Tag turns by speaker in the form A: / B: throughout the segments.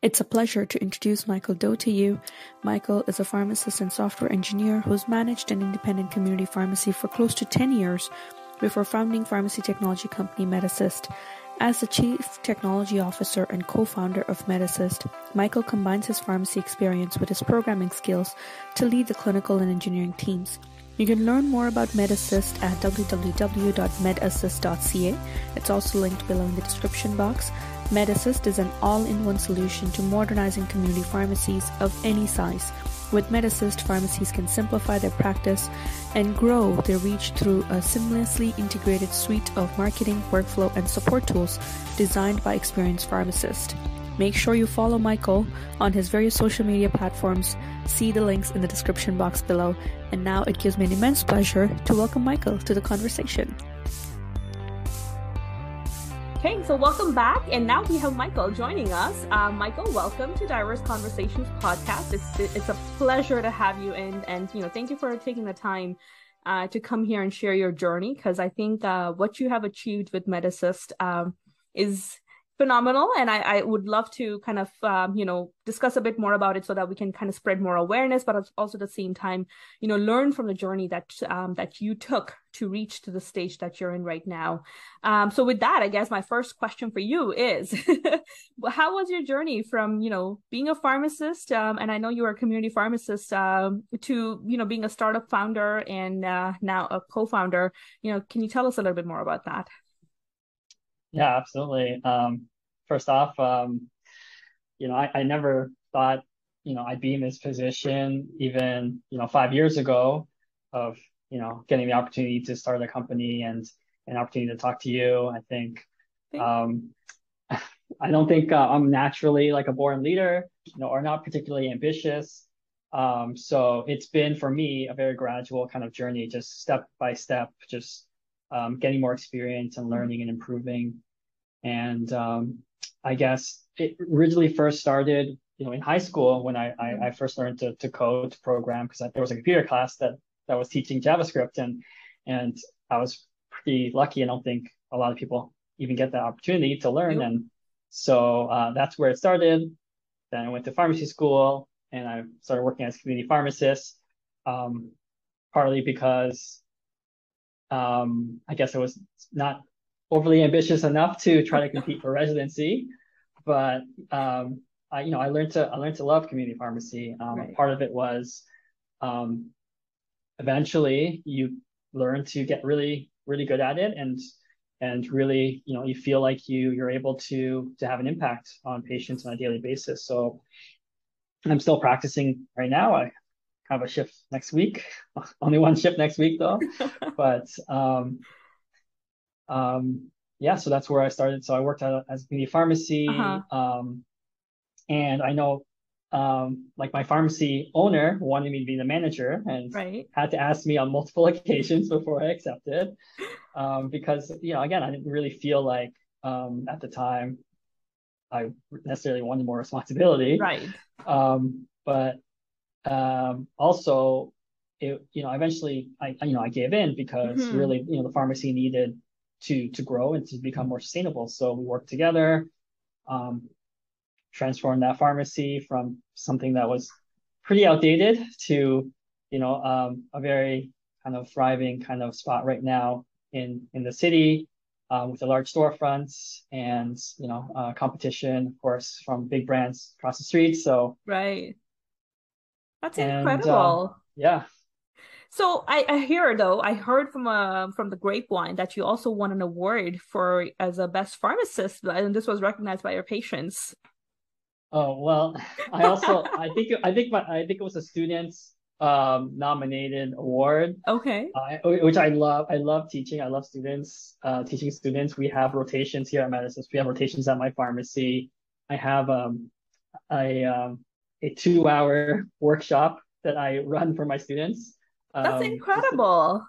A: It's a pleasure to introduce Michael Do to you. Michael is a pharmacist and software engineer who's managed an independent community pharmacy for close to 10 years before founding pharmacy technology company MedEssist. As the Chief Technology Officer and co-founder of MedEssist, Michael combines his pharmacy experience with his programming skills to lead the clinical and engineering teams. You can learn more about MedEssist at www.medessist.ca. It's also linked below in the description box. MedEssist is an all-in-one solution to modernizing community pharmacies of any size. With MedEssist, pharmacies can simplify their practice and grow their reach through a seamlessly integrated suite of marketing, workflow, and support tools designed by experienced pharmacists. Make sure you follow Michael on his various social media platforms. See the links in the description box below. And now it gives me an immense pleasure to welcome Michael to the conversation. Okay, so welcome back, and now we have Michael joining us. Uh, Michael, welcome to Diverse Conversations podcast. It's it's a pleasure to have you, and and you know, thank you for taking the time uh, to come here and share your journey because I think uh, what you have achieved with MedEssist um, is phenomenal and I, I would love to kind of um, you know discuss a bit more about it so that we can kind of spread more awareness but also at the same time you know learn from the journey that um, that you took to reach to the stage that you're in right now. Um, so with that i guess my first question for you is how was your journey from you know being a pharmacist um, and i know you were a community pharmacist um, to you know being a startup founder and uh, now a co-founder? You know can you tell us a little bit more about that
B: yeah, absolutely. Um, first off, um, you know, I, I never thought, you know, I'd be in this position even, you know, five years ago of, you know, getting the opportunity to start a company and an opportunity to talk to you. I think, um, I don't think uh, I'm naturally like a born leader, you know, or not particularly ambitious. Um, so it's been for me a very gradual kind of journey, just step by step, just um, getting more experience and learning and improving. And um, I guess it originally first started, you know, in high school when I I, I first learned to to code to program because there was a computer class that that was teaching JavaScript and and I was pretty lucky. I don't think a lot of people even get that opportunity to learn. Yep. And so uh, that's where it started. Then I went to pharmacy school and I started working as community pharmacist, um, partly because um, I guess I was not overly ambitious enough to try to compete for residency, but um, I, you know, I learned to I learned to love community pharmacy. Um, right. Part of it was um, eventually you learn to get really really good at it and and really you know you feel like you you're able to to have an impact on patients on a daily basis. So I'm still practicing right now. I have a shift next week. Only one shift next week though. but um, um, yeah, so that's where I started. So I worked at as a community pharmacy. Uh-huh. Um, and I know um, like my pharmacy owner wanted me to be the manager and right. had to ask me on multiple occasions before I accepted. Um, because, you know, again, I didn't really feel like um, at the time I necessarily wanted more responsibility.
A: Right.
B: Um, but um, also, it, you know, eventually I, you know, I gave in because mm-hmm. really, you know, the pharmacy needed to to grow and to become more sustainable. So we worked together, um, transformed that pharmacy from something that was pretty outdated to, you know, um, a very kind of thriving kind of spot right now in in the city. Um, with a large storefronts and you know uh, competition, of course, from big brands across the street. So
A: right, that's and, incredible. Uh,
B: yeah.
A: So I, I hear though I heard from uh from the grapevine that you also won an award for as a best pharmacist, and this was recognized by your patients.
B: Oh well, I also I think I think my I think it was a students um nominated award.
A: Okay.
B: Uh, which I love. I love teaching. I love students. Uh, teaching students. We have rotations here at MedEssist. We have rotations at my pharmacy. I have um I um a two hour workshop that I run for my students.
A: That's um, incredible.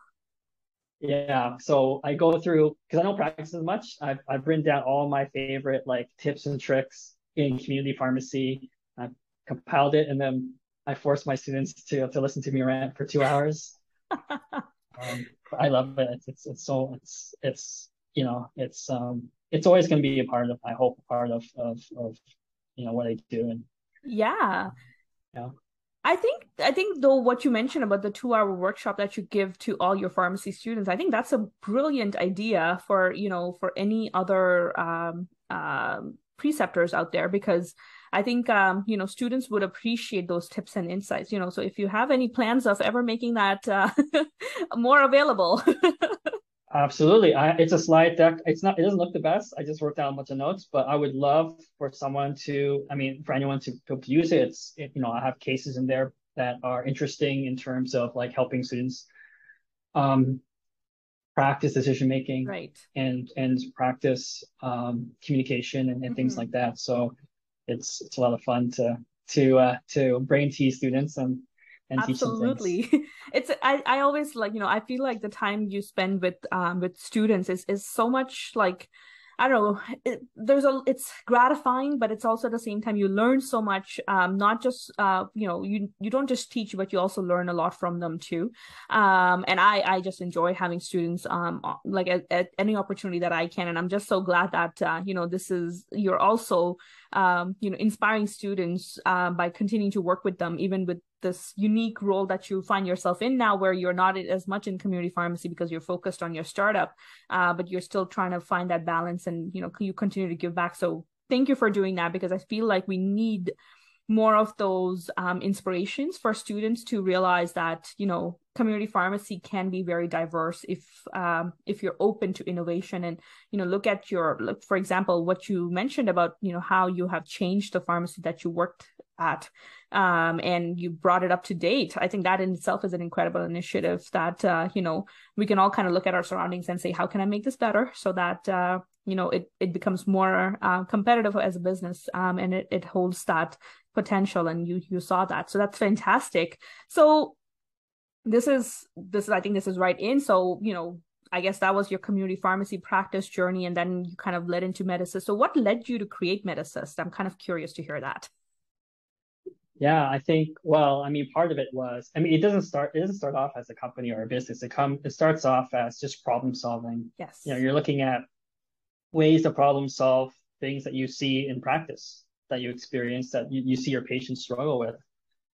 B: Yeah. So I go through because I don't practice as much. I've I've written down all my favorite like tips and tricks in community pharmacy. I've compiled it and then I force my students to to listen to me rant for two hours. um, I love it. It's, it's so it's it's you know it's um it's always going to be a part of I hope a part of of of you know what I do and
A: yeah
B: yeah
A: I think I think though what you mentioned about the two hour workshop that you give to all your pharmacy students, I think that's a brilliant idea for you know for any other um, um, preceptors out there because I think um, you know students would appreciate those tips and insights. You know, so if you have any plans of ever making that uh, more available.
B: Absolutely. I, it's a slide deck. It's not, it doesn't look the best. I just wrote down a bunch of notes, but I would love for someone to, I mean, for anyone to, to use it. It's, it, you know, I have cases in there that are interesting in terms of like helping students um, practice decision making
A: right.
B: and, and practice um, communication and, and mm-hmm. things like that. So it's, it's a lot of fun to, to, uh, to brain tease students and and
A: absolutely it's I, I always like you know i feel like the time you spend with um with students is is so much like I don't know. It, there's a. It's gratifying, but it's also at the same time you learn so much. Um, not just uh, you know, you you don't just teach, but you also learn a lot from them too. Um, and I I just enjoy having students um like at, at any opportunity that I can, and I'm just so glad that uh, you know this is you're also um you know inspiring students uh, by continuing to work with them, even with this unique role that you find yourself in now where you're not as much in community pharmacy because you're focused on your startup uh, but you're still trying to find that balance and you know you continue to give back. So thank you for doing that because i feel like we need more of those um, inspirations for students to realize that you know community pharmacy can be very diverse if um, if you're open to innovation and you know look at your look for example what you mentioned about you know how you have changed the pharmacy that you worked at um, and you brought it up to date. I think that in itself is an incredible initiative that uh, you know we can all kind of look at our surroundings and say how can i make this better? So that uh, you know it, it becomes more uh, competitive as a business um, and it, it holds that potential and you you saw that so that's fantastic so this is this is i think this is right in so you know I guess that was your community pharmacy practice journey, and then you kind of led into MedEssist. So, what led you to create MedEssist? I'm kind of curious to hear that.
B: Yeah, I think, well, I mean, part of it was, I mean, it doesn't start, it doesn't start off as a company or a business. It come, it starts off as just problem solving.
A: Yes.
B: You know, you're looking at ways to problem solve things that you see in practice, that you experience, that you, you see your patients struggle with.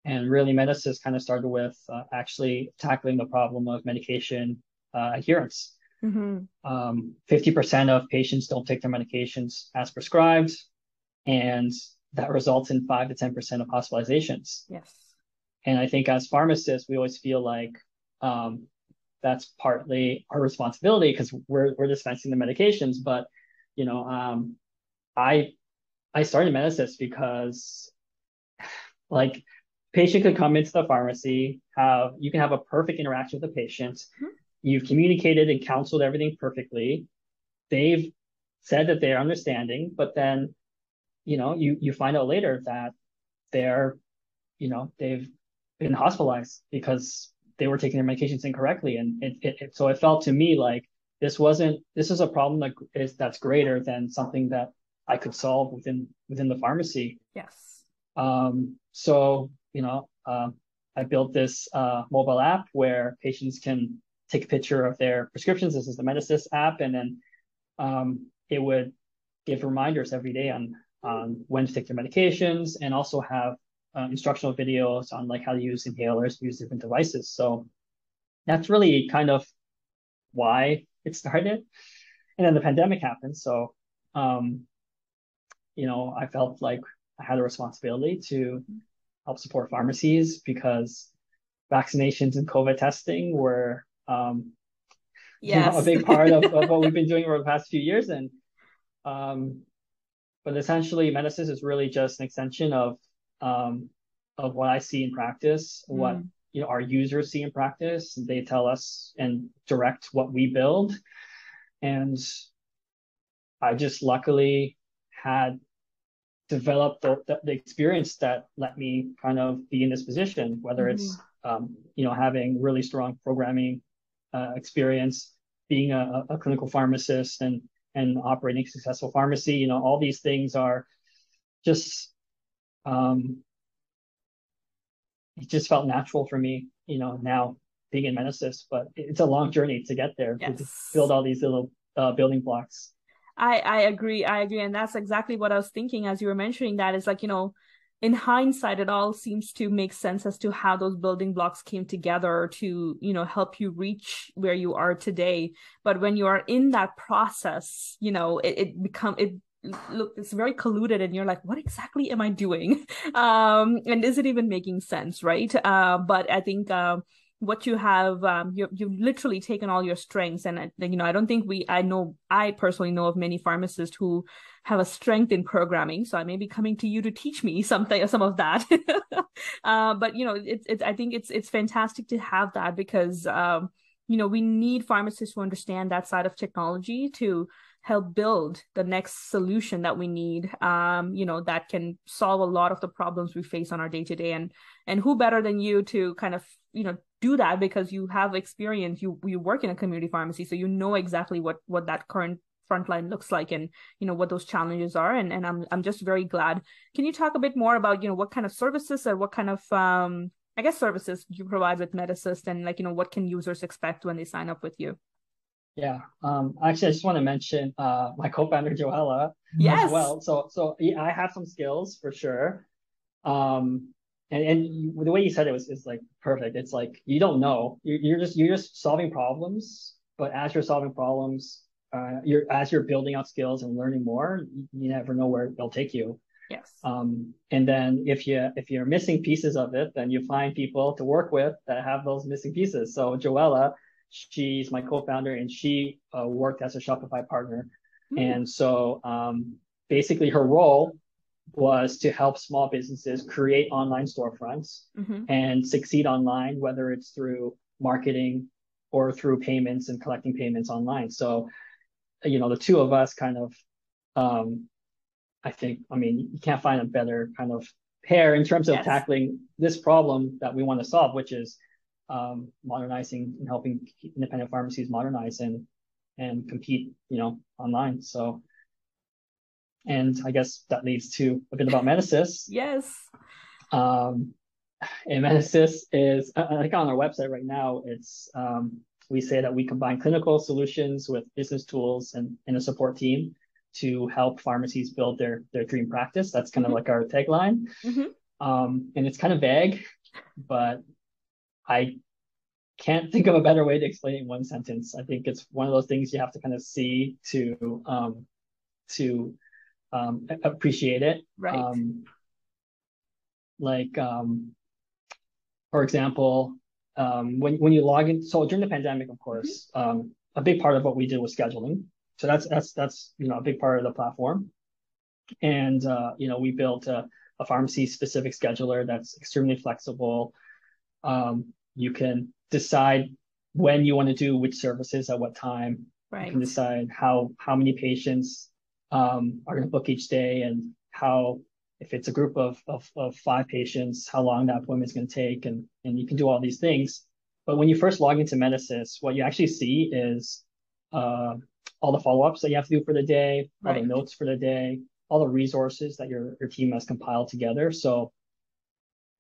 B: And really, MedEssist kind of started with uh, actually tackling the problem of medication uh, adherence. Mm-hmm. Um, 50% of patients don't take their medications as prescribed. And that results in five to 10% of hospitalizations.
A: Yes.
B: And I think as pharmacists, we always feel like um, that's partly our responsibility because we're, we're dispensing the medications. But, you know, um, I, I started MedEssist because like patient could come into the pharmacy, have, you can have a perfect interaction with the patient. Mm-hmm. You've communicated and counseled everything perfectly. They've said that they're understanding, but then you know, you you find out later that they're, you know, they've been hospitalized because they were taking their medications incorrectly, and it, it, it so it felt to me like this wasn't this is a problem that is that's greater than something that I could solve within within the pharmacy.
A: Yes.
B: Um. So you know, um, I built this uh, mobile app where patients can take a picture of their prescriptions. This is the MedEssist app, and then um, it would give reminders every day on on when to take their medications and also have uh, instructional videos on like how to use inhalers, use different devices. So that's really kind of why it started. And then the pandemic happened. So, um, you know, I felt like I had a responsibility to help support pharmacies because vaccinations and COVID testing were um, yes. you know, a big part of, of what we've been doing over the past few years. And um, but essentially MedEssist is really just an extension of um, of what I see in practice, mm. what you know our users see in practice. They tell us and direct what we build, and I just luckily had developed the, the, the experience that let me kind of be in this position, whether mm-hmm. it's um, you know having really strong programming uh, experience, being a, a clinical pharmacist, and and operating a successful pharmacy. You know, all these things are just um, it just felt natural for me, you know, now being in MedEssist, but it's a long journey to get there
A: yes.
B: to build all these little uh, building blocks.
A: I I agree. I agree, and that's exactly what I was thinking as you were mentioning that. Is like you know, in hindsight, it all seems to make sense as to how those building blocks came together to you know help you reach where you are today. But when you are in that process, you know, it, it become it look it's very colluded and you're like what exactly am i doing um and is it even making sense right uh but i think um uh, what you have um, you, you've literally taken all your strengths and you know i don't think we i know i personally know of many pharmacists who have a strength in programming so i may be coming to you to teach me something some of that. Uh, but you know it's it's i think it's it's fantastic to have that because um, you know we need pharmacists who understand that side of technology to help build the next solution that we need um, you know that can solve a lot of the problems we face on our day to day and and who better than you to kind of you know do that because you have experience you you work in a community pharmacy so you know exactly what what that current frontline looks like and you know what those challenges are and and I'm I'm just very glad. Can you talk a bit more about you know what kind of services or what kind of um I guess services you provide with MedEssist and like you know what can users expect when they sign up with you?
B: Yeah. Um, actually, I just want to mention uh, my co-founder Joella
A: yes.
B: as well. So, so yeah, I have some skills for sure. Um, and and the way you said it was is like perfect. It's like you don't know. You're, you're just you're just solving problems, but as you're solving problems, uh, you're as you're building out skills and learning more, you never know where they'll take you.
A: Yes.
B: Um, and then if you if you're missing pieces of it, then you find people to work with that have those missing pieces. So Joella She's my co-founder and she uh, worked as a Shopify partner. Mm. And so um, basically her role was to help small businesses create online storefronts mm-hmm. and succeed online, whether it's through marketing or through payments and collecting payments online. So, you know, the two of us kind of, um, I think, I mean, you can't find a better kind of pair in terms of yes. tackling this problem that we want to solve, which is um, modernizing and helping independent pharmacies modernize and and compete, you know, online. So, and I guess that leads to a bit about MedEssist.
A: yes.
B: Um, and is, I think on our website right now, it's um, we say that we combine clinical solutions with business tools and, and a support team to help pharmacies build their their dream practice. That's kind mm-hmm. of like our tagline. Mm-hmm. Um, and it's kind of vague, but I can't think of a better way to explain it in one sentence. I think it's one of those things you have to kind of see to um, to um, appreciate it.
A: Right. Um,
B: like, um, for example, um, when when you log in, so during the pandemic, of course, mm-hmm. um, a big part of what we did was scheduling. So that's that's that's you know a big part of the platform, and uh, you know we built a, a pharmacy specific scheduler that's extremely flexible. Um, you can decide when you want to do which services at what time.
A: Right.
B: You can decide how how many patients um, are going to book each day and how if it's a group of, of, of five patients, how long that appointment is going to take, and and you can do all these things. But when you first log into MedEssist, what you actually see is uh, all the follow-ups that you have to do for the day, all the notes for the day, all the resources that your, your team has compiled together. So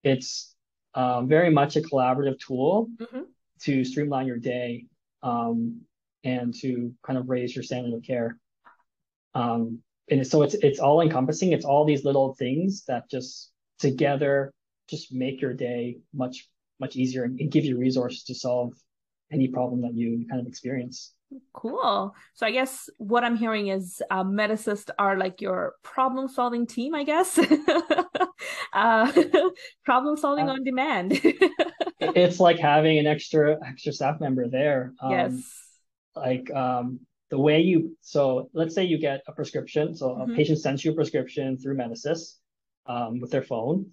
B: it's um, very much a collaborative tool mm-hmm. to streamline your day um, and to kind of raise your standard of care. Um, and so it's it's all encompassing. It's all these little things that just together just make your day much much easier and, and give you resources to solve any problem that you kind of experience.
A: Cool. So I guess what I'm hearing is uh, MedEssist are like your problem solving team, I guess. uh, problem solving uh, on demand.
B: it's like having an extra extra staff member there.
A: Um, yes.
B: Like um, the way you so let's say you get a prescription. So mm-hmm. a patient sends you a prescription through MedEssist um, with their phone.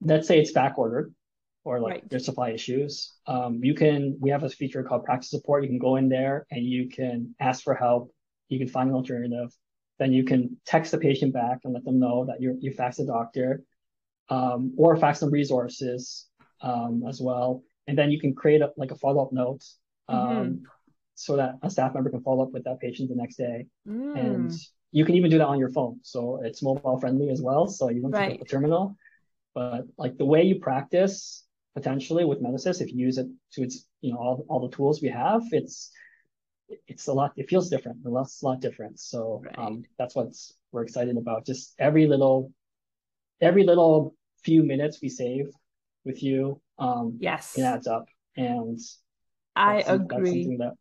B: Let's say it's back ordered or like right. there's supply issues. Um, you can we have a feature called practice support. You can go in there and you can ask for help. You can find an alternative then you can text the patient back and let them know that you you faxed the doctor, um, or fax some resources um, as well. And then you can create a, like a follow up note um, mm-hmm. so that a staff member can follow up with that patient the next day. Mm. And you can even do that on your phone, so it's mobile friendly as well. So you don't right. have a terminal, but like the way you practice potentially with MedEssist, if you use it to its you know all all the tools we have, it's it's a lot. It feels different. A lot, a lot different. So right. um, that's what we're excited about. Just every little, every little few minutes we save with you. Um,
A: yes,
B: it adds up, and
A: I agree.
B: That's something that,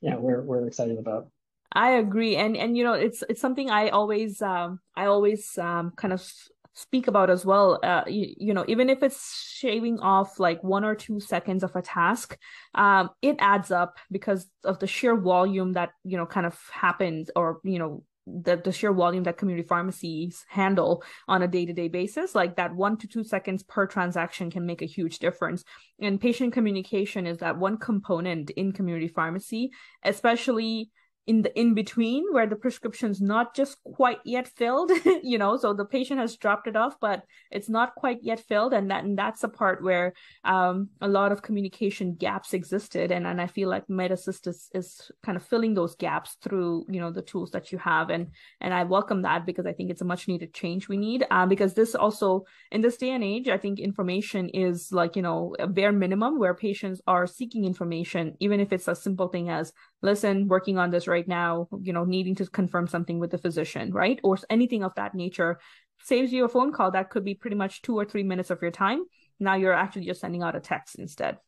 B: yeah, we're we're excited about.
A: I agree, and and you know, it's it's something I always um I always um kind of speak about as well uh, you, you, know even if it's shaving off like one or two seconds of a task um, it adds up because of the sheer volume that you know kind of happens or you know the, the sheer volume that community pharmacies handle on a day-to-day basis. Like that one to two seconds per transaction can make a huge difference. And patient communication is that one component in community pharmacy especially in the in between where the prescription's not just quite yet filled you know so the patient has dropped it off but it's not quite yet filled. And that and that's a part where um, a lot of communication gaps existed. And and I feel like MedEssist is, is kind of filling those gaps through you know the tools that you have. And and I welcome that because I think it's a much needed change we need. Um, because this also in this day and age I think information is like you know a bare minimum where patients are seeking information even if it's a simple thing as listen working on this right now you know needing to confirm something with the physician right? Or anything of that nature. Saves you a phone call that could be pretty much two or three minutes of your time. Now you're actually just sending out a text instead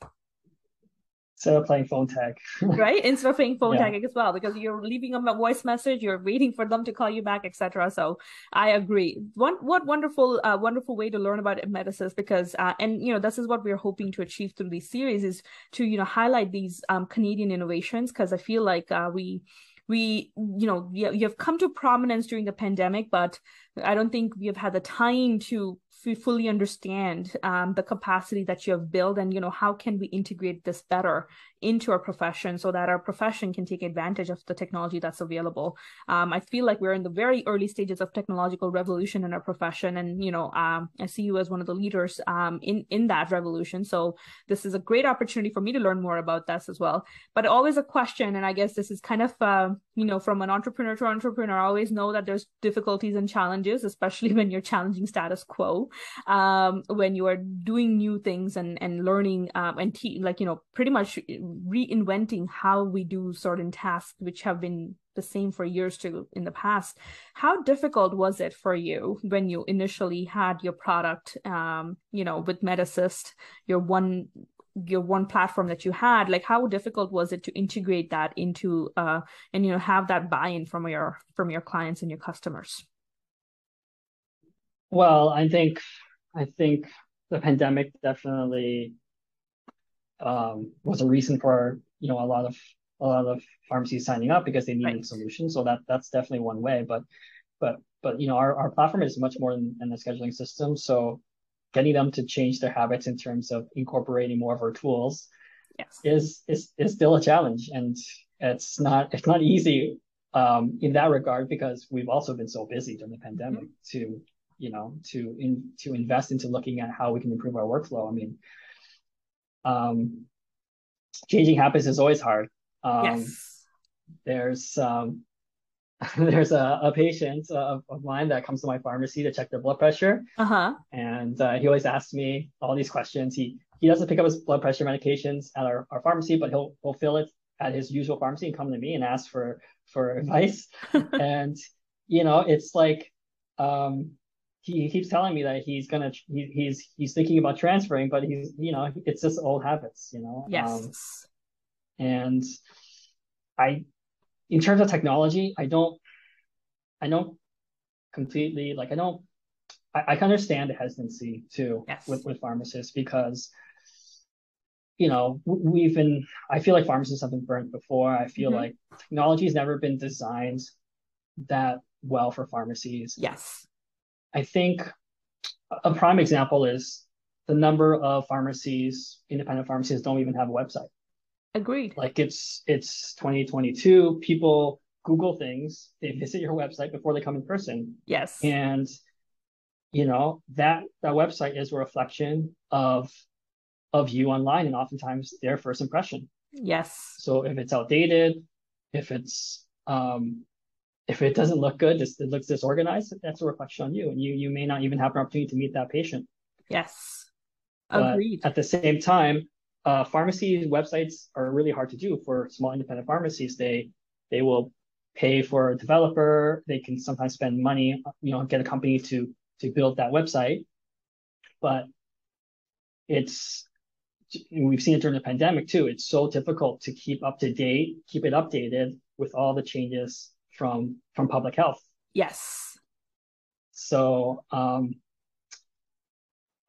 B: instead of playing phone tag.
A: right? Instead of playing phone yeah. tag as well, because you're leaving them a voice message, you're waiting for them to call you back, etc. So I agree. One what wonderful, uh, wonderful way to learn about MedEssist because uh, and you know this is what we're hoping to achieve through these series is to you know highlight these um, Canadian innovations because I feel like uh, we we you know you have come to prominence during the pandemic but i don't think we have had the time to fully understand um, the capacity that you have built and you know how can we integrate this better into our profession so that our profession can take advantage of the technology that's available. Um, I feel like we're in the very early stages of technological revolution in our profession, and you know, um, I see you as one of the leaders um, in in that revolution. So this is a great opportunity for me to learn more about this as well. But always a question, and I guess this is kind of uh, you know, from an entrepreneur to entrepreneur, I always know that there's difficulties and challenges, especially when you're challenging status quo, um, when you are doing new things and and learning um, and te- like you know, pretty much reinventing how we do certain tasks which have been the same for years to in the past how difficult was it for you when you initially had your product um, you know with MedEssist your one your one platform that you had? Like how difficult was it to integrate that into uh and you know have that buy-in from your from your clients and your customers
B: well i think i think the pandemic definitely um, was a reason for you know a lot of a lot of pharmacies signing up because they needed right. solutions. So that that's definitely one way. But but but you know our, our platform is much more than, than a scheduling system. So getting them to change their habits in terms of incorporating more of our tools
A: yes.
B: is is is still a challenge, and it's not it's not easy um, in that regard because we've also been so busy during the pandemic mm-hmm. to you know to in to invest into looking at how we can improve our workflow. I mean, um, changing habits is always hard. Um,
A: yes.
B: There's um, there's a, a patient of, of mine that comes to my pharmacy to check their blood pressure.
A: Uh-huh.
B: And uh, he always asks me all these questions. He he doesn't pick up his blood pressure medications at our, our pharmacy, but he'll he'll fill it at his usual pharmacy and come to me and ask for for advice. and you know, it's like um he keeps telling me that he's gonna he, he's he's thinking about transferring, but he's you know it's just old habits, you know.
A: Yes. Um,
B: and I, in terms of technology, I don't, I don't completely like I don't, I, I can understand the hesitancy too
A: yes.
B: with with pharmacists because. You know, we've been. I feel like pharmacists have been burnt before. I feel mm-hmm. like technology has never been designed that well for pharmacies.
A: Yes
B: I think a prime example is the number of pharmacies, independent pharmacies, don't even have a website.
A: Agreed.
B: Like it's it's 2022. People Google things. They visit your website before they come in person.
A: Yes.
B: And you know that that website is a reflection of of you online, and oftentimes their first impression.
A: Yes.
B: So if it's outdated, if it's um, if it doesn't look good, it looks disorganized, that's a reflection on you. And you you may not even have an opportunity to meet that patient.
A: Yes.
B: Agreed. But at the same time, uh, pharmacy websites are really hard to do for small independent pharmacies. They they will pay for a developer. They can sometimes spend money, you know, get a company to to build that website. But it's we've seen it during the pandemic too. It's so difficult to keep up to date, keep it updated with all the changes from from public health.
A: Yes.
B: So um,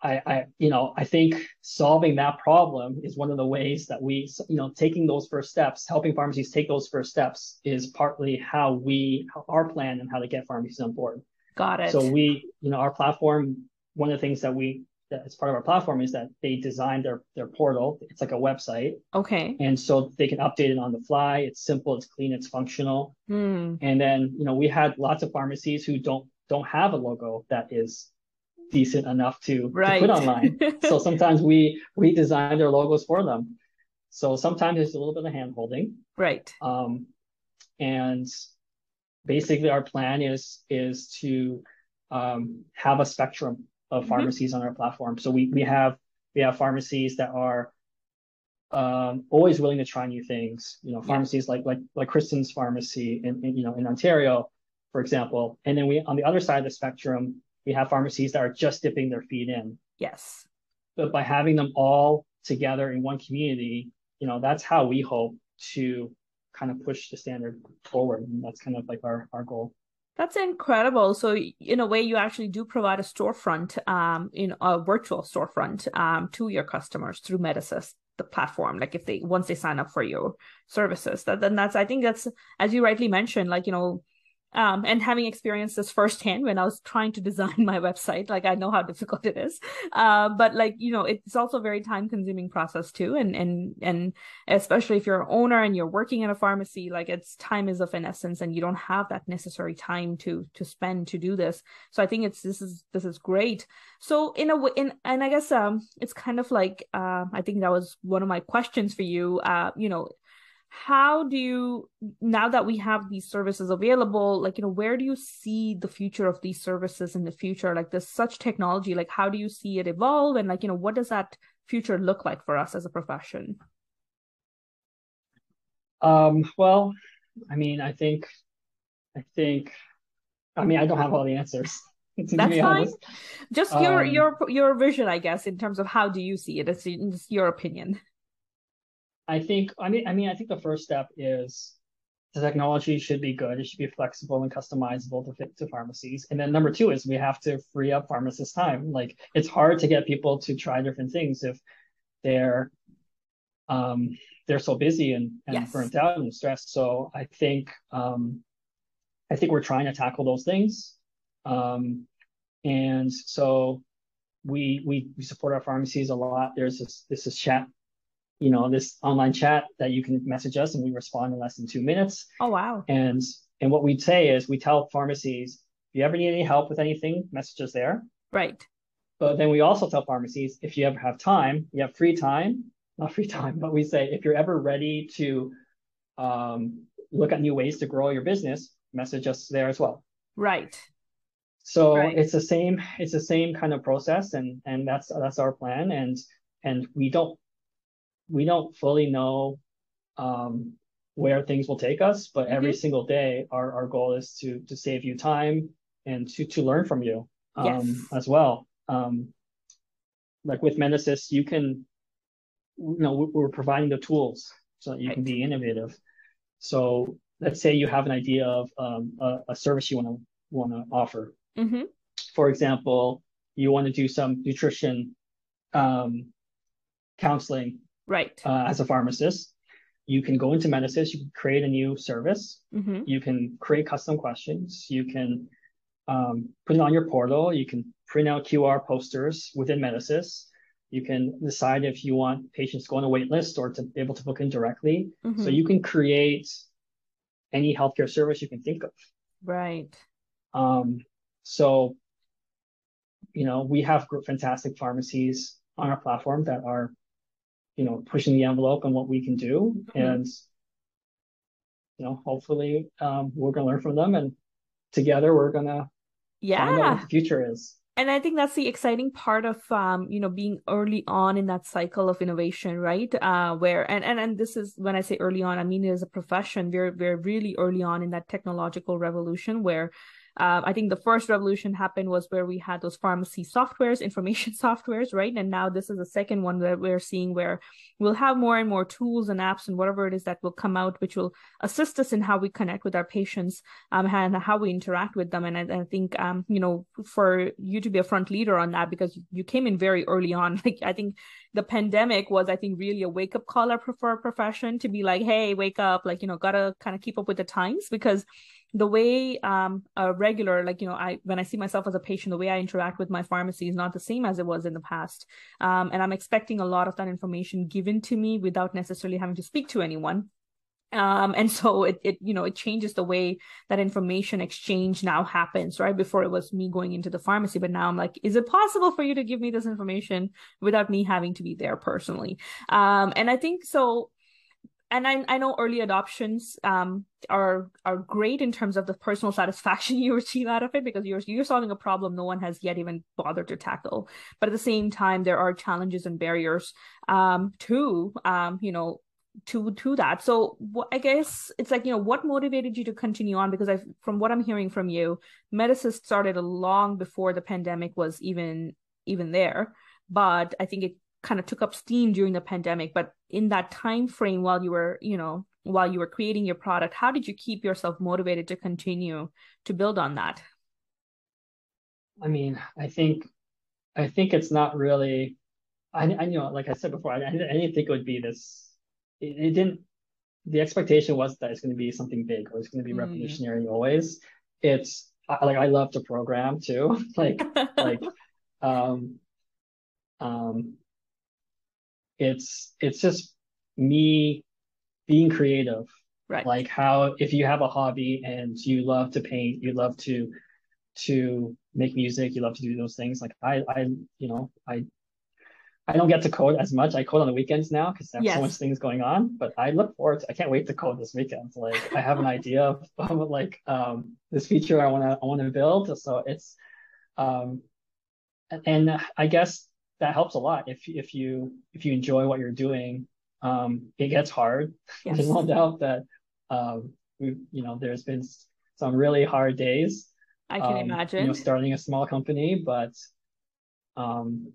B: I, I, you know, I think solving that problem is one of the ways that we, you know, taking those first steps, helping pharmacies take those first steps is partly how we, our plan and how to get pharmacies on board.
A: Got it.
B: So we, you know, our platform, one of the things that we, that as part of our platform is that they designed their, their portal. It's like a website.
A: Okay.
B: And so they can update it on the fly. It's simple, it's clean, it's functional.
A: Mm.
B: And then, you know, we had lots of pharmacies who don't, don't have a logo that is decent enough to,
A: right.
B: to put online. so sometimes we we design their logos for them. So sometimes it's a little bit of hand holding.
A: Right.
B: Um, and basically our plan is is to um, have a spectrum of mm-hmm. pharmacies on our platform. So we we have we have pharmacies that are um, always willing to try new things. You know, pharmacies yeah. like like like Kristen's pharmacy in, in you know in Ontario, for example. And then we on the other side of the spectrum, we have pharmacies that are just dipping their feet in.
A: Yes.
B: But by having them all together in one community, you know, that's how we hope to kind of push the standard forward. And that's kind of like our, our goal.
A: That's incredible. So in a way, you actually do provide a storefront, um, in a virtual storefront, um, to your customers through MedEssist, the platform. Like if they once they sign up for your services, that then that's I think that's as you rightly mentioned, like you know, um, and having experienced this firsthand when I was trying to design my website, like I know how difficult it is. Uh, but like you know, it's also a very time consuming process too, and and and especially if you're an owner and you're working in a pharmacy, like it's time is of an essence, and you don't have that necessary time to to spend to do this. So I think it's this is this is great. So in a way, in and I guess um, it's kind of like uh, I think that was one of my questions for you. Uh, you know how do you now that we have these services available like you know where do you see the future of these services in the future? Like there's such technology like how do you see it evolve? And like you know what does that future look like for us as a profession?
B: Um well i mean i think i think i mean i don't have all the answers
A: that's fine. just your um, your your vision i guess in terms of how do you see it it's, it's your opinion
B: I think I mean I mean I think the first step is the technology should be good. It should be flexible and customizable to fit to pharmacies. And then number two is we have to free up pharmacists' time. Like it's hard to get people to try different things if they're um, they're so busy and, and yes. burnt out and stressed. So I think um, I think we're trying to tackle those things. Um, and so we, we we support our pharmacies a lot. There's this this is chat you know, this online chat that you can message us and we respond in less than two minutes.
A: Oh, wow.
B: And, and what we say is we tell pharmacies, if you ever need any help with anything, message us there.
A: Right.
B: But then we also tell pharmacies, if you ever have time, you have free time, not free time, but we say, if you're ever ready to um, look at new ways to grow your business, message us there as well.
A: Right.
B: So right. it's the same, it's the same kind of process and, and that's, that's our plan. And, and we don't we don't fully know um, where things will take us, but mm-hmm. every single day, our, our goal is to to save you time and to to learn from you um, yes. as well. Um, like with MedEssist, you can, you know, we're providing the tools so that you right. can be innovative. So let's say you have an idea of um, a, a, service you want to want to offer.
A: Mm-hmm.
B: For example, you want to do some nutrition um, counseling
A: right
B: uh, as a pharmacist you can go into MedEssist, you can create a new service,
A: mm-hmm.
B: you can create custom questions, you can um, put it on your portal, you can print out QR posters within MedEssist, you can decide if you want patients to go on a wait list or to be able to book in directly. Mm-hmm. So you can create any healthcare service you can think of.
A: Right.
B: Um, so, you know, we have fantastic pharmacies on our platform that are you know, pushing the envelope on what we can do. Mm-hmm. And, you know, hopefully um, we're going to learn from them and together we're going to
A: yeah.
B: find out what the future is.
A: and I think that's the exciting part of um, you know being early on in that cycle of innovation, right? Uh, where and, and and this is when I say early on, I mean as a profession, we're we're really early on in that technological revolution where uh, I think the first revolution happened was where we had those pharmacy softwares, information softwares, right? And now this is the second one that we're seeing where we'll have more and more tools and apps and whatever it is that will come out, which will assist us in how we connect with our patients um, and how we interact with them. And I, I think, um, you know, for you to be a front leader on that because you came in very early on, like I think the pandemic was, I think, really a wake up call for a profession to be like, hey, wake up, like, you know, gotta kind of keep up with the times because the way um, a regular like you know i when i see myself as a patient the way i interact with my pharmacy is not the same as it was in the past. Um, and i'm expecting a lot of that information given to me without necessarily having to speak to anyone. Um, and so it, it you know it changes the way that information exchange now happens right? Before it was me going into the pharmacy but now i'm like is it possible for you to give me this information without me having to be there personally? Um, and i think so and I, I know early adoptions um, are are great in terms of the personal satisfaction you receive out of it because you're you're solving a problem no one has yet even bothered to tackle. But at the same time, there are challenges and barriers um, to um, you know to to that. So I guess it's like you know what motivated you to continue on because I from what I'm hearing from you, MedEssist started a long before the pandemic was even even there. But I think it kind of took up steam during the pandemic but in that time frame while you were you know while you were creating your product how did you keep yourself motivated to continue to build on that
B: i mean i think i think it's not really i, I you know like i said before i, I didn't think it would be this it, it, didn't the expectation was that it's going to be something big or it's going to be mm. revolutionary always it's like i love to program too like like um um it's it's just me being creative.
A: Right.
B: Like how if you have a hobby and you love to paint you love to to make music you love to do those things like i i you know i i don't get to code as much. I code on the weekends now because there's yes. so much things going on but i look forward to i can't wait to code this weekend. Like i have an idea of, of like um this feature i want to i want to build. So it's um and i guess that helps a lot if if you if you enjoy what you're doing. Um, it gets hard. Yes. There's no doubt that um, we you know there's been some really hard days.
A: I can um, imagine.
B: You know, starting a small company, but um,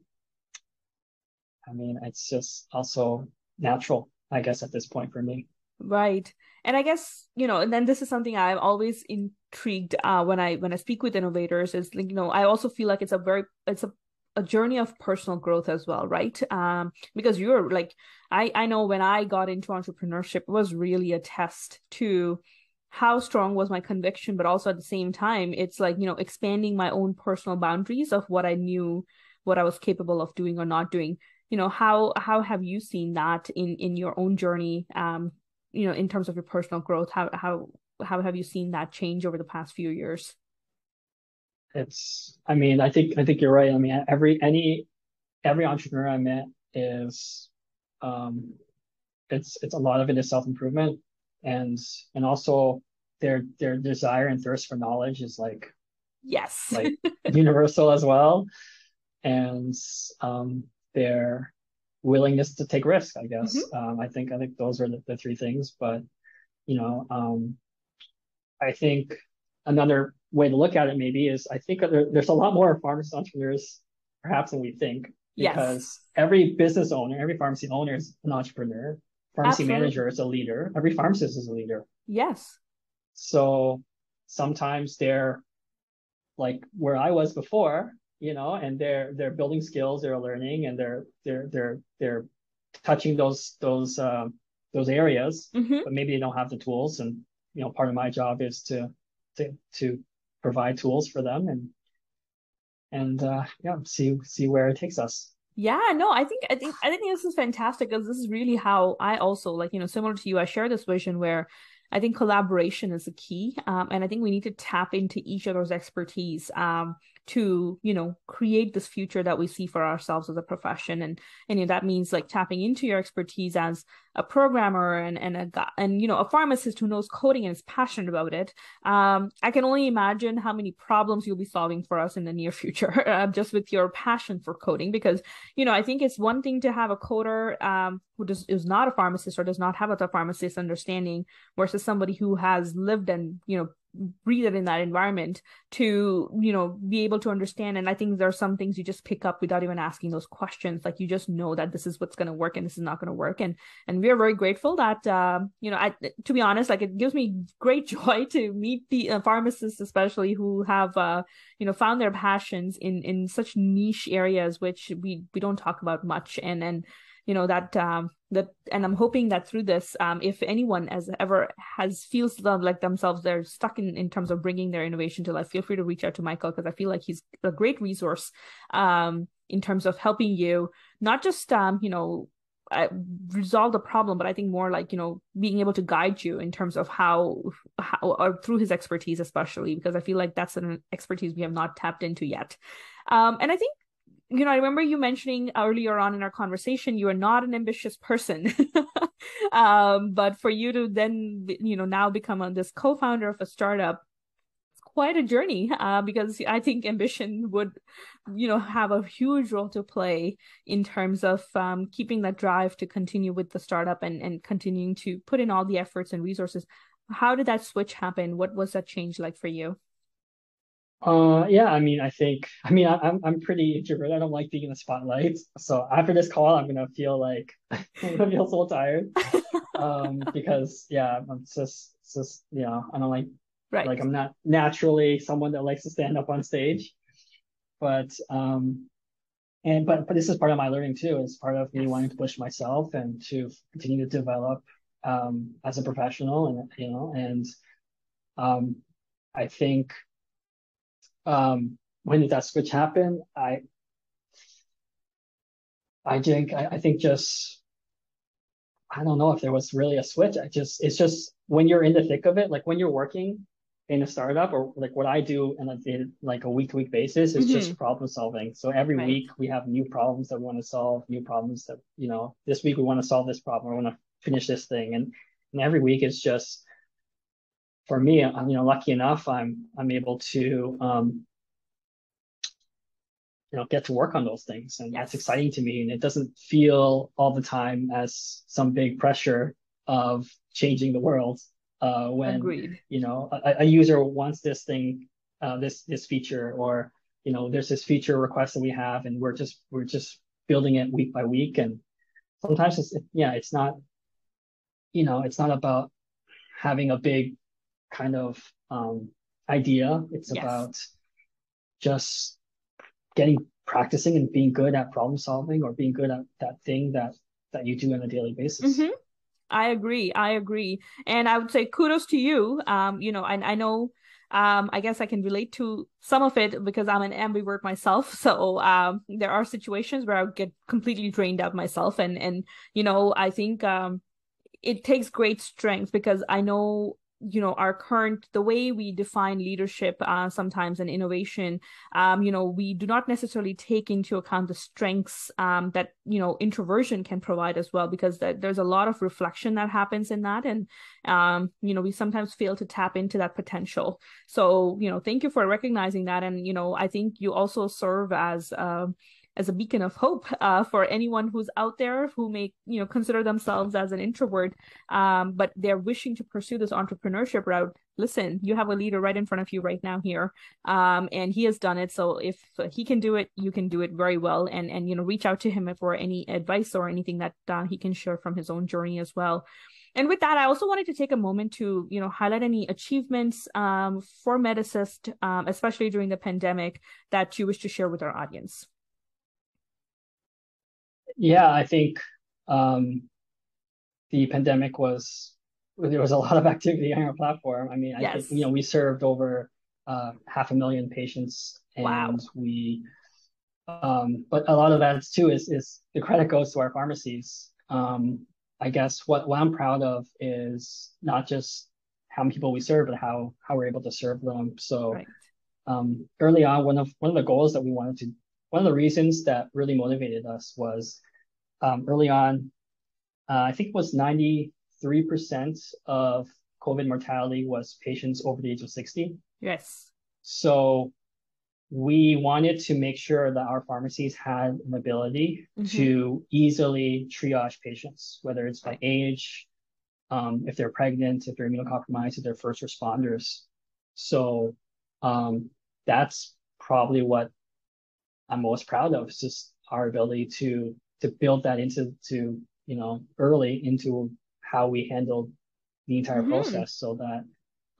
B: I mean, it's just also natural, I guess, at this point for me.
A: Right. And I guess, you know, and then this is something I'm always intrigued uh, when I when I speak with innovators is like, you know, I also feel like it's a very it's a a journey of personal growth as well right? Um because you're like i i know when i got into entrepreneurship it was really a test to how strong was my conviction but also at the same time it's like you know expanding my own personal boundaries of what i knew what i was capable of doing or not doing. You know how how have you seen that in in your own journey um you know in terms of your personal growth? How how how have you seen that change over the past few years
B: it's i mean i think i think you're right. I mean every any every entrepreneur i met is um it's it's a lot of it is self-improvement. And and also their their desire and thirst for knowledge is like
A: yes.
B: like universal as well. And um their willingness to take risk i guess. Mm-hmm. um i think i think those are the, the three things. But you know um i think another way to look at it maybe is I think there, there's a lot more pharmacy entrepreneurs perhaps than we think because yes. every business owner, every pharmacy owner is an entrepreneur. Pharmacy Absolutely. manager is a leader. Every pharmacist is a leader.
A: Yes.
B: So sometimes they're like where I was before, you know, and they're they're building skills, they're learning, and they're they're they're they're touching those those uh, those areas, mm-hmm. but maybe they don't have the tools. And you know, part of my job is to to to provide tools for them and and uh, yeah, see see where it takes us.
A: Yeah, no, I think I think I think this is fantastic because this is really how I also like you know similar to you. I share this vision where I think collaboration is the key, um, and I think we need to tap into each other's expertise. Um, to you know create this future that we see for ourselves as a profession. And and you know, that means like tapping into your expertise as a programmer and and a and you know a pharmacist who knows coding and is passionate about it. Um i can only imagine how many problems you'll be solving for us in the near future uh, just with your passion for coding. Because you know i think it's one thing to have a coder um who does, is not a pharmacist or does not have a pharmacist understanding versus somebody who has lived and you know breathe it in that environment to you know be able to understand. And i think there are some things you just pick up without even asking those questions. Like you just know that this is what's going to work and this is not going to work. And and we are very grateful that uh, you know I, to be honest like it gives me great joy to meet the uh, pharmacists especially who have uh, you know found their passions in in such niche areas which we we don't talk about much. And and you know that um that and i'm hoping that through this um if anyone has ever has feels like themselves they're stuck in in terms of bringing their innovation to life feel free to reach out to michael because i feel like he's a great resource um in terms of helping you not just um you know uh, resolve the problem but i think more like you know being able to guide you in terms of how how or through his expertise especially because i feel like that's an expertise we have not tapped into yet. Um and i think you know, I remember you mentioning earlier on in our conversation, you are not an ambitious person. um, but for you to then, you know, now become a, this co-founder of a startup, it's quite a journey uh, because I think ambition would, you know, have a huge role to play in terms of um, keeping that drive to continue with the startup and, and continuing to put in all the efforts and resources. How did that switch happen? What was that change like for you?
B: Uh, yeah, I mean, I think, I mean, I, am I'm pretty introverted. I don't like being in the spotlight. So after this call, I'm gonna feel like I'm gonna feel so tired. Um, because yeah, I'm just, just you know, I don't like, right. like I'm not naturally someone that likes to stand up on stage. But um, and but but this is part of my learning too. It's part of me wanting to push myself and to continue to develop um as a professional and you know and um I think um, when did that switch happen? I I think I, I think just I don't know if there was really a switch. I just it's just when you're in the thick of it, like when you're working in a startup or like what I do on a like a week to week basis is mm-hmm. just problem solving. So every right. week we have new problems that we want to solve, new problems that you know this week we want to solve this problem, we want to finish this thing, and and every week it's just for me, I'm you know lucky enough I'm I'm able to um, you know get to work on those things, and that's exciting to me. And it doesn't feel all the time as some big pressure of changing the world. Uh, when Agreed. you know a, a, user wants this thing, uh, this this feature, or you know there's this feature request that we have, and we're just we're just building it week by week, and sometimes it's yeah it's not you know it's not about having a big kind of um, idea. It's yes. about just getting practicing and being good at problem solving or being good at that thing that that you do on a daily basis.
A: Mm-hmm. I agree. I agree. And I would say kudos to you. Um, you know, I, I know um, I guess I can relate to some of it because I'm an ambivert myself. So um, there are situations where I get completely drained out myself, and and you know I think um, it takes great strength because I know you know our current the way we define leadership uh, sometimes and innovation um, you know we do not necessarily take into account the strengths um, that you know introversion can provide as well because th- there's a lot of reflection that happens in that. And um, you know we sometimes fail to tap into that potential. So you know thank you for recognizing that. And you know i think you also serve as uh, as a beacon of hope uh, for anyone who's out there who may you know consider themselves as an introvert um, but they're wishing to pursue this entrepreneurship route. Listen you have a leader right in front of you right now here um, and he has done it. So if he can do it you can do it very well. And and you know reach out to him for any advice or anything that uh, he can share from his own journey as well. And with that, I also wanted to take a moment to, you know, highlight any achievements um, for MedEssist, um, especially during the pandemic, that you wish to share with our audience.
B: Yeah, I think um, the pandemic was there was a lot of activity on our platform. I mean, I yes. think you know we served over uh, half a million patients, and wow. we. Um, but a lot of that too is is the credit goes to our pharmacies. Um, I guess what what I'm proud of is not just how many people we serve, but how how we're able to serve them. So, right. um, early on, one of one of the goals that we wanted to, one of the reasons that really motivated us was um, early on. Uh, I think it was ninety three percent of COVID mortality was patients over the age of sixty.
A: Yes.
B: So we wanted to make sure that our pharmacies had an ability mm-hmm. to easily triage patients, whether it's by age, um, if they're pregnant, if they're immunocompromised, if they're first responders. So um, that's probably what I'm most proud of. Is just our ability to to build that into to you know early into how we handled the entire mm-hmm. process, so that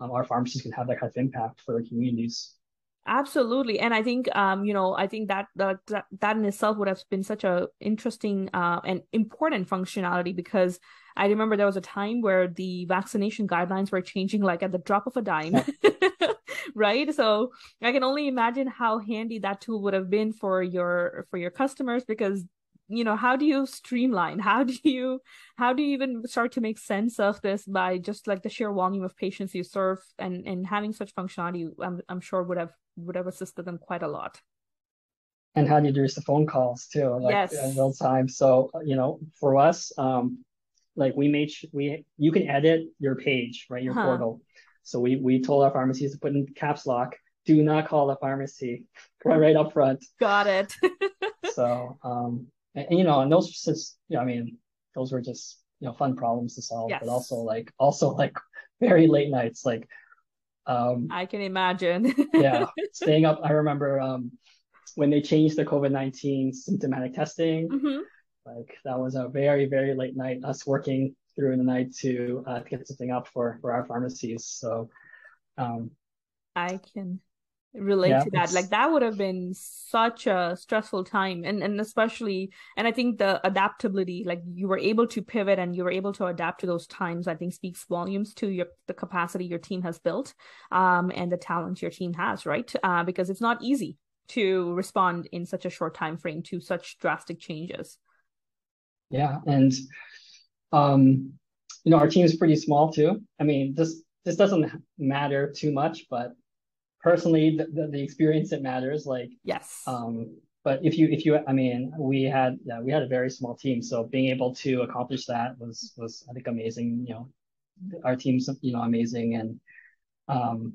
B: um, our pharmacies can have that kind of impact for their communities.
A: Absolutely, and I think um, you know, I think that that that in itself would have been such a interesting uh, and important functionality because I remember there was a time where the vaccination guidelines were changing like at the drop of a dime, right? So I can only imagine how handy that tool would have been for your for your customers because you know how do you streamline how do you how do you even start to make sense of this by just like the sheer volume of patients you serve and and having such functionality i'm, I'm sure would have would have assisted them quite a lot
B: and how do you reduce the phone calls too like yes. in real time so you know for us um like we made sh- we you can edit your page right your huh. portal so we we told our pharmacies to put in caps lock do not call the pharmacy right, right up front
A: got it
B: so um and, you know, and those just, you know, I mean, those were just, you know, fun problems to solve, yes. but also like, also like very late nights, like,
A: um, I can imagine.
B: yeah. Staying up. I remember, um, when they changed the COVID-19 symptomatic testing, mm-hmm. like that was a very, very late night, us working through the night to, uh, to get something up for, for our pharmacies. So, um,
A: I can relate yeah, to that it's... like that would have been such a stressful time and and especially and i think the adaptability like you were able to pivot and you were able to adapt to those times i think speaks volumes to your the capacity your team has built um and the talent your team has right uh, because it's not easy to respond in such a short time frame to such drastic changes
B: yeah and um you know our team is pretty small too. I mean this this doesn't matter too much but personally the, the, the, experience that matters like
A: yes.
B: um but if you if you i mean we had yeah we had a very small team so being able to accomplish that was was i think amazing you know. Our team's you know amazing and um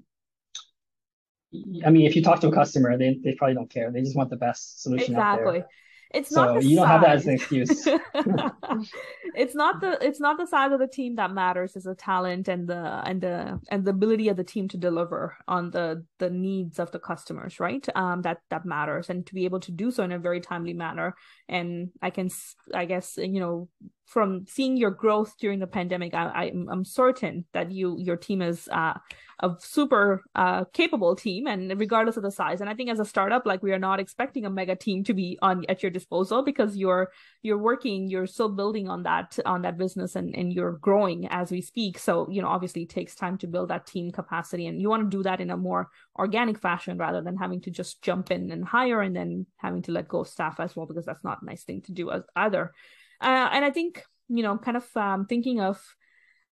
B: i mean if you talk to a customer they, they probably don't care. They just want the best solution exactly
A: it's so not
B: you don't size. have that as an excuse.
A: it's not the it's not the size of the team that matters. It's the talent and the and the and the ability of the team to deliver on the the needs of the customers, right? Um, that that matters, and to be able to do so in a very timely manner. And I can, I guess, you know, from seeing your growth during the pandemic, I, am certain that you your team is uh a super uh, capable team and regardless of the size. And i think as a startup like we are not expecting a mega team to be on at your disposal because you're you're working you're still building on that on that business and and you're growing as we speak. So you know obviously it takes time to build that team capacity and you want to do that in a more organic fashion rather than having to just jump in and hire and then having to let go of staff as well because that's not a nice thing to do as either uh, and i think you know kind of um, thinking of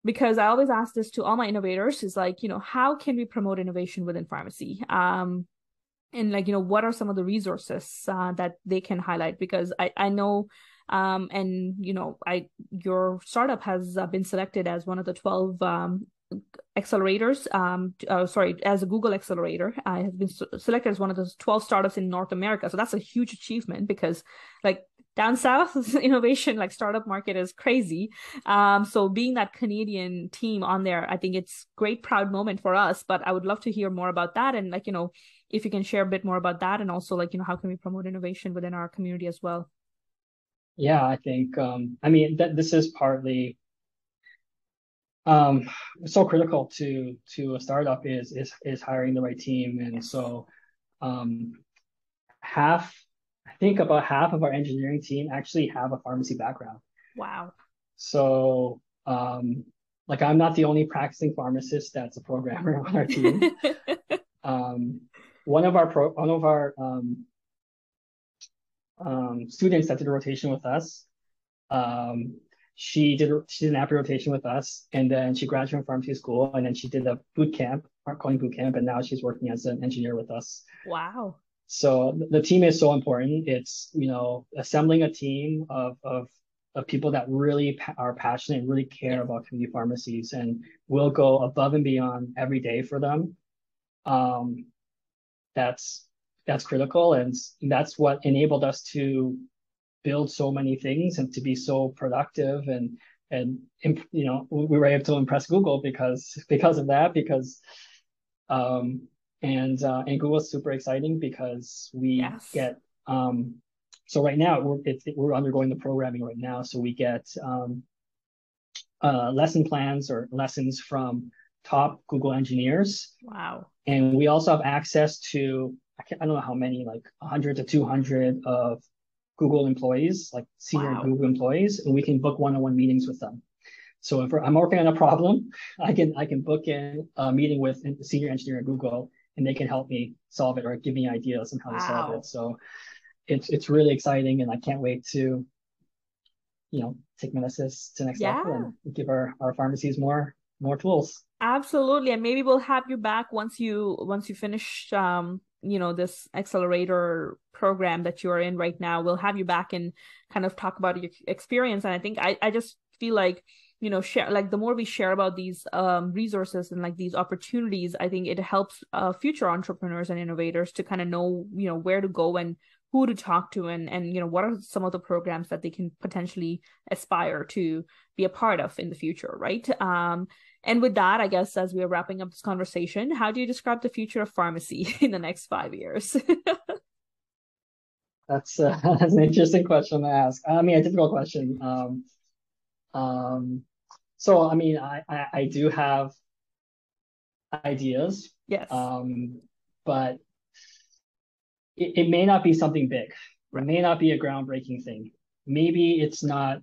A: because I always ask this to all my innovators is like, you know, how can we promote innovation within pharmacy? Um, and like, you know, what are some of the resources uh, that they can highlight? Because I, I know, um, and you know, I your startup has uh, been selected as one of the 12 um, accelerators um uh, sorry as a google accelerator i have been selected as one of those 12 startups in north america so that's a huge achievement because like down south innovation like startup market is crazy. Um so being that canadian team on there i think it's great proud moment for us but i would love to hear more about that and like you know if you can share a bit more about that and also like you know how can we promote innovation within our community as well?
B: Yeah i think um i mean that this is partly um so critical to to a startup is is is hiring the right team. And so um half think about half of our engineering team actually have a pharmacy background.
A: Wow.
B: So, um, like I'm not the only practicing pharmacist that's a programmer on our team. um, one of our pro, one of our um, um, students that did a rotation with us, um, she did she did an appy rotation with us, and then she graduated from pharmacy school, and then she did a boot camp, art calling boot camp, and now she's working as an engineer with us.
A: Wow.
B: So the team is so important. It's you know assembling a team of of of people that really pa- are passionate and really care about community pharmacies and will go above and beyond every day for them. Um, that's that's critical, and that's what enabled us to build so many things and to be so productive and and you know we were able to impress Google because because of that because um and uh, and Google's super exciting because we yes. get um so right now we're it's, we're undergoing the programming right now so we get um uh lesson plans or lessons from top Google engineers
A: wow
B: and we also have access to I, can't, I don't know how many like 100 to 200 of Google employees, like senior wow. Google employees, and we can book one-on-one meetings with them. So if I'm working on a problem, I can I can book in a meeting with a senior engineer at Google, and they can help me solve it or give me ideas on how wow. to solve it. So it's it's really exciting, and I can't wait to, you know, take MedEssist to next yeah. level and give our our pharmacies more more tools.
A: Absolutely, and maybe we'll have you back once you once you finish um you know this accelerator program that you are in right now we'll have you back and kind of talk about your experience and i think i, I just feel like you know share like the more we share about these um, resources and like these opportunities i think it helps uh, future entrepreneurs and innovators to kind of know you know where to go and who to talk to and and you know what are some of the programs that they can potentially aspire to be a part of in the future right um and with that, I guess as we are wrapping up this conversation, how do you describe the future of pharmacy in the next five years?
B: that's, uh, that's an interesting question to ask. I mean, a difficult question. Um, um, so, I mean, I, I, I do have ideas.
A: Yes.
B: Um, but it, it may not be something big. It may not be a groundbreaking thing. Maybe it's not,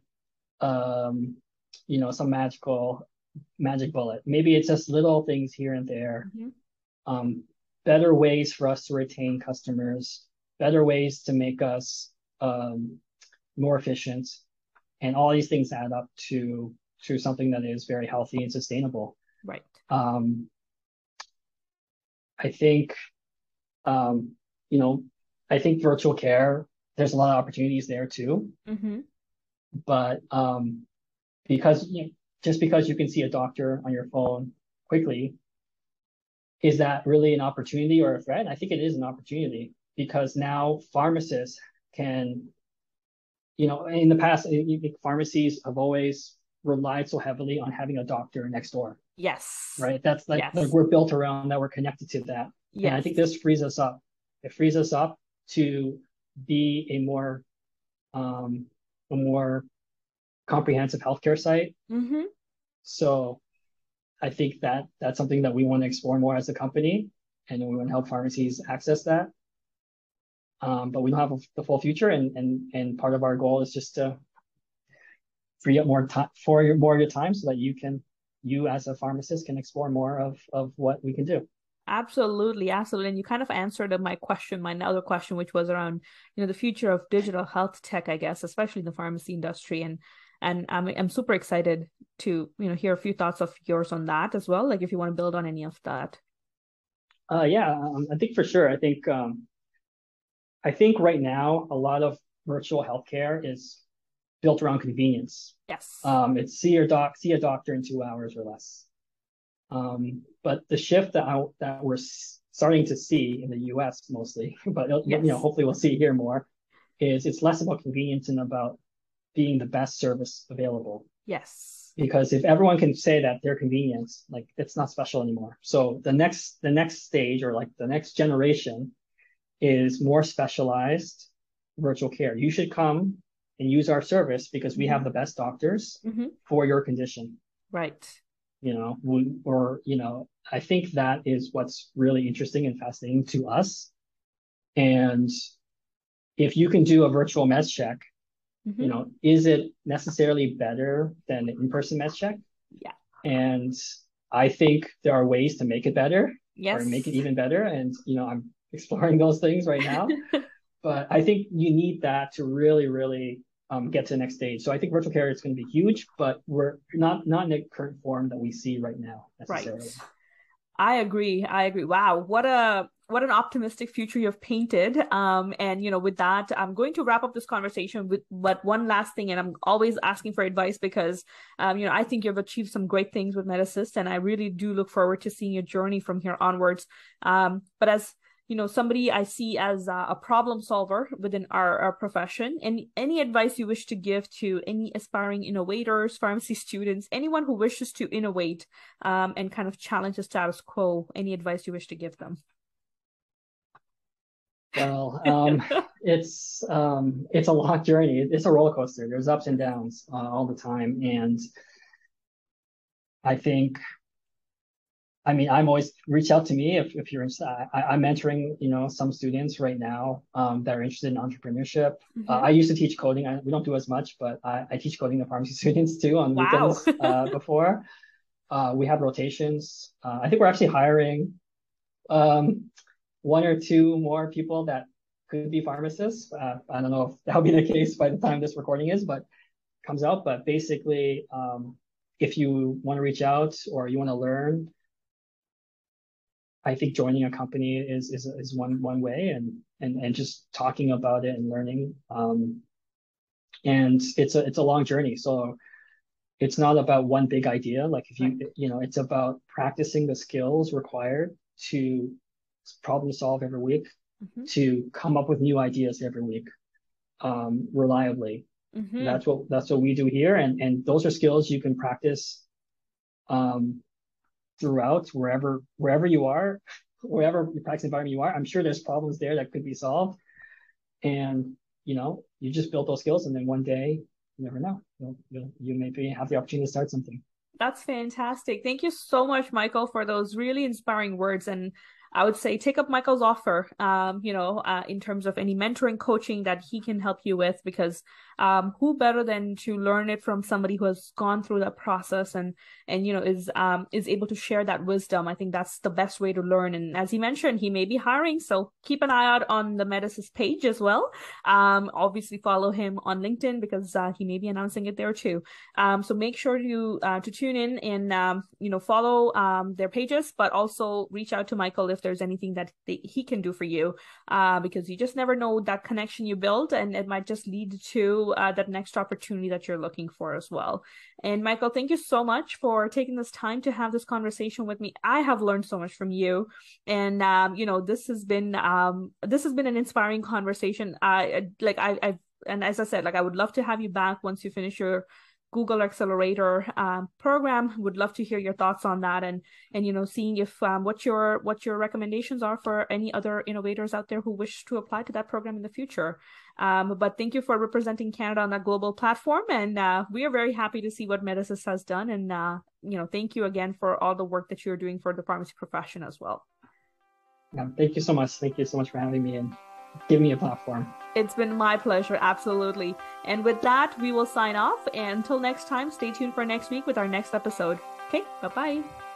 B: um, you know, some magical magic bullet. Maybe it's just little things here and there. Mm-hmm. Um, better ways for us to retain customers, better ways to make us um, more efficient, and all these things add up to to something that is very healthy and sustainable.
A: Right.
B: Um, I think, um, you know, I think virtual care. There's a lot of opportunities there too.
A: Mm-hmm.
B: But um, because you know, just because you can see a doctor on your phone quickly, is that really an opportunity or a threat? I think it is an opportunity because now pharmacists can, you know, in the past, pharmacies have always relied so heavily on having a doctor next door.
A: Yes.
B: Right. That's like, yes. like we're built around that. We're connected to that. Yeah. And I think this frees us up. It frees us up to be a more, um, a more comprehensive healthcare site.
A: Mm-hmm.
B: So I think that that's something that we want to explore more as a company, and we want to help pharmacies access that. Um, but we don't have a, the full future, and and and part of our goal is just to free up more time for your more of your time, so that you can you as a pharmacist can explore more of of what we can do.
A: Absolutely, absolutely. And you kind of answered my question, my other question, which was around, you know, the future of digital health tech, I guess, especially in the pharmacy industry. And and I'm I'm super excited to you know hear a few thoughts of yours on that as well. Like if you want to build on any of that.
B: Uh, yeah, um, I think for sure. I think um, I think right now a lot of virtual healthcare is built around convenience.
A: Yes.
B: Um, it's see your doc, see a doctor in two hours or less. Um, but the shift that I, that we're starting to see in the U.S. mostly, but yes. you know, hopefully we'll see here more, is it's less about convenience and about being the best service available.
A: Yes.
B: Because if everyone can say that they're convenience, like it's not special anymore. So the next the next stage or like the next generation is more specialized virtual care. You should come and use our service because we have the best doctors
A: mm-hmm.
B: for your condition.
A: Right.
B: You know, we, or you know, I think that is what's really interesting and fascinating to us. And if you can do a virtual med check Mm-hmm. You know, is it necessarily better than an in-person med check?
A: Yeah.
B: And I think there are ways to make it better
A: yes.
B: or make it even better. And you know, I'm exploring those things right now. but I think you need that to really, really um, get to the next stage. So I think virtual care is going to be huge, but we're not not in the current form that we see right now necessarily. Right.
A: I agree. I agree. Wow, what a what an optimistic future you've painted. Um, and you know, with that, I'm going to wrap up this conversation with but one last thing, and I'm always asking for advice because um, you know, I think you've achieved some great things with MedEssist, and I really do look forward to seeing your journey from here onwards. Um, but as you know somebody i see as a problem solver within our, our profession. And any advice you wish to give to any aspiring innovators pharmacy students anyone who wishes to innovate um, and kind of challenge the status quo any advice you wish to give them?
B: Well um, it's um, it's a long journey. It's a roller coaster. There's ups and downs uh, all the time. And i think I mean, I'm always reach out to me if, if you're interested. I, am mentoring, you know, some students right now um, that are interested in entrepreneurship. Mm-hmm. Uh, I used to teach coding. I, we don't do as much, but I, I teach coding to pharmacy students too on wow. weekends uh, before. Uh, we have rotations. Uh, I think we're actually hiring um, one or two more people that could be pharmacists. Uh, I don't know if that'll be the case by the time this recording is, but comes out. But basically, um, if you want to reach out or you want to learn, I think joining a company is is is one one way, and and and just talking about it and learning. Um, and it's a it's a long journey, so it's not about one big idea. Like if you you know, it's about practicing the skills required to problem solve every week, mm-hmm. to come up with new ideas every week, um, reliably. Mm-hmm. That's what that's what we do here, and and those are skills you can practice um, throughout wherever wherever you are, wherever your practice environment you are. I'm sure there's problems there that could be solved, and you know you just build those skills, and then one day you never know you'll, you'll you maybe have the opportunity to start something.
A: That's fantastic. Thank you so much, Michael, for those really inspiring words. And I would say take up Michael's offer, um, you know, uh, in terms of any mentoring coaching that he can help you with, because um, who better than to learn it from somebody who has gone through that process and and you know is um, is able to share that wisdom. I think that's the best way to learn. And as he mentioned, he may be hiring, so keep an eye out on the MedEssist page as well. Um, obviously, follow him on LinkedIn because uh, he may be announcing it there too. Um, so make sure to uh, to tune in and um, you know follow um, their pages, but also reach out to Michael if there's anything that they, he can do for you uh, because you just never know that connection you build and it might just lead to uh, that next opportunity that you're looking for as well and michael thank you so much for taking this time to have this conversation with me i have learned so much from you and um, you know this has been um, this has been an inspiring conversation i like i i and as i said like i would love to have you back once you finish your Google Accelerator um, program. Would love to hear your thoughts on that, and and you know, seeing if um, what your what your recommendations are for any other innovators out there who wish to apply to that program in the future. Um, but thank you for representing Canada on that global platform, and uh, we are very happy to see what MedEssist has done. And uh, you know, thank you again for all the work that you're doing for the pharmacy profession as well.
B: Yeah, thank you so much. Thank you so much for having me and giving me a platform.
A: It's been my pleasure, absolutely. And with that, we will sign off. And until next time, stay tuned for next week with our next episode. Okay, bye bye.